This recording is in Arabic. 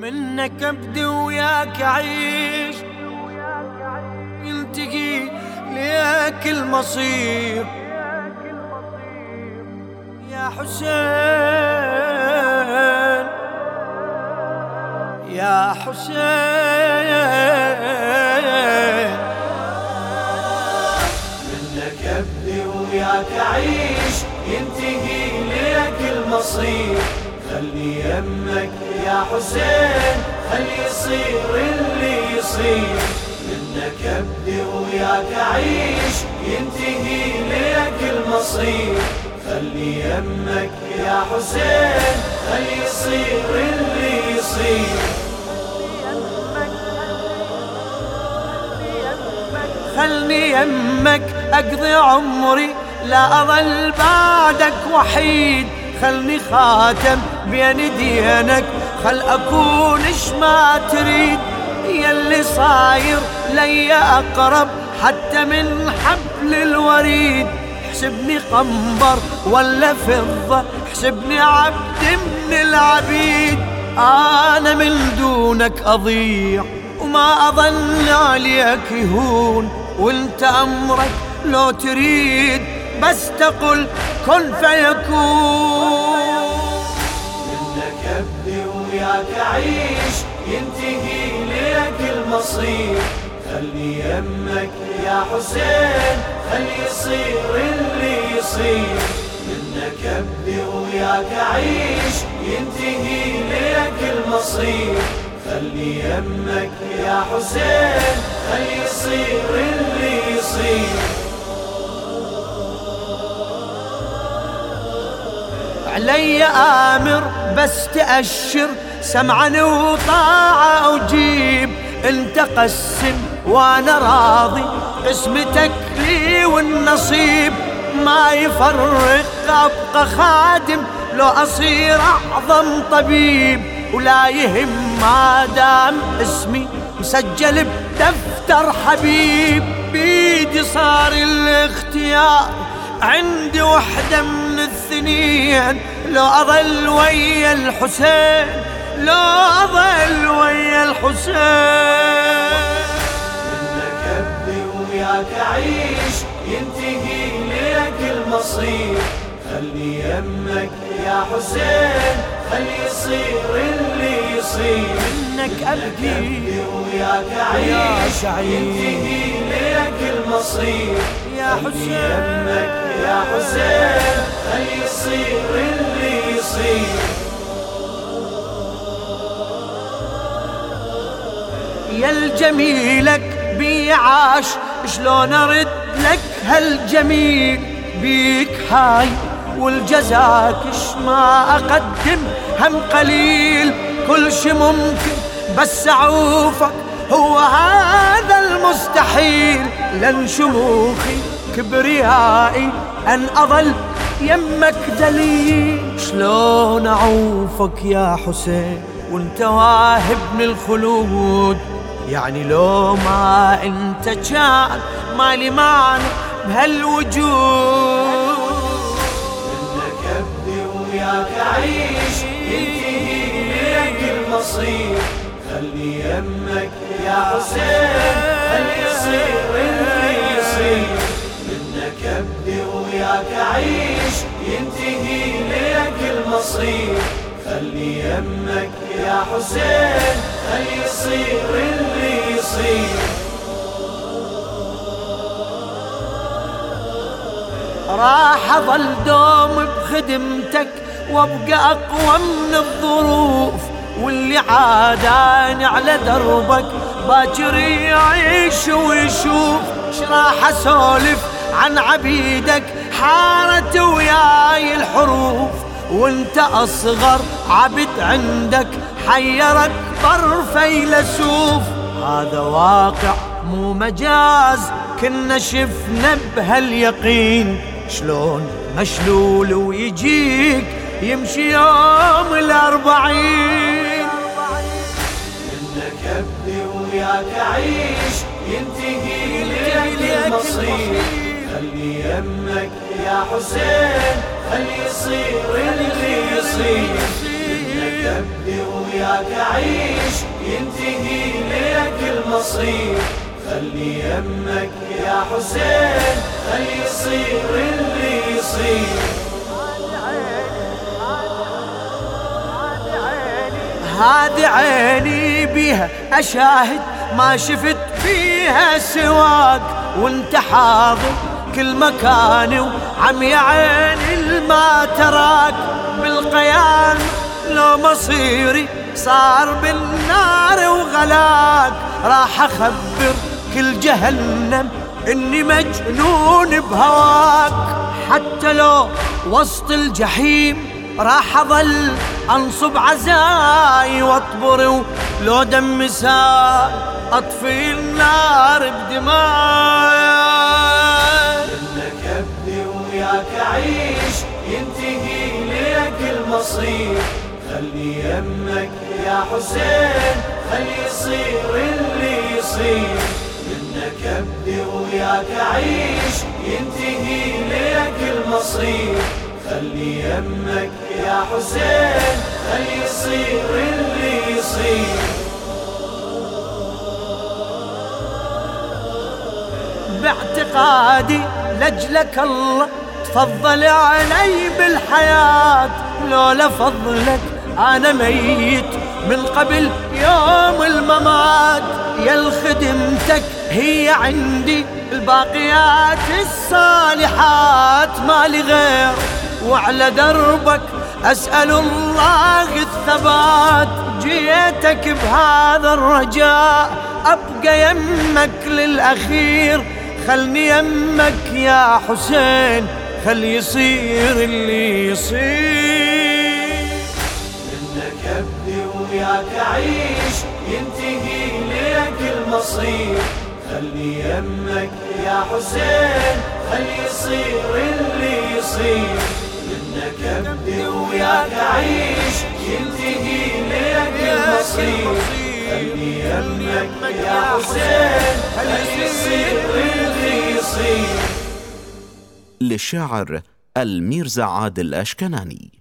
منك أبدي وياك أعيش. ينتهي ليك المصير. يا حسين. يا حسين. منك أبدي وياك أعيش. ينتهي ليك المصير. خلي يمك يا حسين خلي يصير اللي يصير. منك أبدي وياك أعيش ينتهي ليك المصير. خلي يمك يا حسين خلي يصير اللي يصير. خلني يمك أقضي عمري لا أظل بعدك وحيد. خلني خاتم بين دينك. خل أكون اش ما تريد يلي صاير لي أقرب حتى من حبل الوريد. احسبني قنبر ولا فضة احسبني عبد من العبيد. أنا من دونك أضيع وما أظن عليك يهون وانت أمرك لو تريد. بس تقل كن فيكون. منك ابدي وياك اعيش ينتهي ليك المصير. خلي يمك يا حسين خلي يصير اللي يصير. منك ابدي وياك اعيش ينتهي ليك المصير. خلي يمك يا حسين خلي يصير اللي يصير. علي آمر بس تأشر سمعا وطاعة أجيب انت قسم وأنا راضي قسمتك لي والنصيب. ما يفرق أبقى خادم لو أصير أعظم طبيب. ولا يهم ما دام اسمي مسجل بدفتر حبيب. بيدي صار الاختيار عندي وحدة من الاثنين لو أظل ويا الحسين لو أظل ويا الحسين. منك ابدي وياك اعيش ينتهي ليك المصير. خلي يمك يا حسين خلي يصير اللي يصير. منك ابدي وياك يا اعيش. ينتهي ليك المصير. يا حسين. يمك يا حسين خلي يصير اللي يصير. يا الجميلك بي عاش شلون أرد لك هالجميل؟ بيك هاي والجزاك ما أقدم هم قليل كل شي ممكن بس أعوفك هو هذا المستحيل. لن شموخي كبريائي أن أظل يمك دليل. شلون أعوفك يا حسين؟ وأنت واهبني الخلود يعني لو ما أنت كان مالي معنى بهالوجود. منك ابدي وياك اعيش ينتهي ليك المصير. خلي يمك يا حسين خلي يصير اللي يصير. وياك اعيش ينتهي ليك المصير. خلي يمك يا حسين خلي يصير اللي يصير. راح أظل دوم بخدمتك وأبقى أقوى من الظروف. واللي عاداني على دربك باكر يعيش ويشوف. شراح أسولف عن عبيدك؟ حارت وياي الحروف وانت أصغر عبد عندك حيرك اكبر فيلسوف هذا واقع مو مجاز كنا شفنا بهاليقين. شلون مشلول ويجيك يمشي يوم الأربعين. منك ابدي وياك اعيش ينتهي ليك المصير. خلي يمك يا حسين خلي يصير اللي يصير. منك وياك أعيش ينتهي لك المصير. خلي يمك يا حسين خلي يصير اللي يصير. هذه عيني بيها أشاهد ما شفت فيها سواك وانت حاضر كل مكان وعم يا عيني ما تراك بالقيام. لو مصيري صار بالنار وغلاك راح أخبر كل جهنم إني مجنون بهواك. حتى لو وسط الجحيم راح أظل أنصب عزاي وأطبر ولو دم سال أطفي النار بدماي المصير خلي يمك يا حسين خلي يصير اللي يصير. منك أبدي وياك أعيش ينتهي لك المصير. خلي يمك يا حسين خلي يصير اللي يصير. باعتقادي لجلك الله تفضل علي بالحياة. لولا فضلك أنا ميت من قبل يوم الممات. يا الخدمتك هي عندي الباقيات الصالحات ما غير. وعلى دربك أسأل الله الثبات. جيتك بهذا الرجاء أبقى يمك للأخير. خلني يمك يا حسين. خل يصير اللي يصير. منك أبدي وياك أعيش ينتهي لك المصير. خلي يمك يا حسين خلي يصير اللي يصير. منك ابدي وياك اعيش ينتهي لك المصير. خلي يمك يا حسين خلي يصير اللي يصير. للشاعر الميرزا عادل أشكناني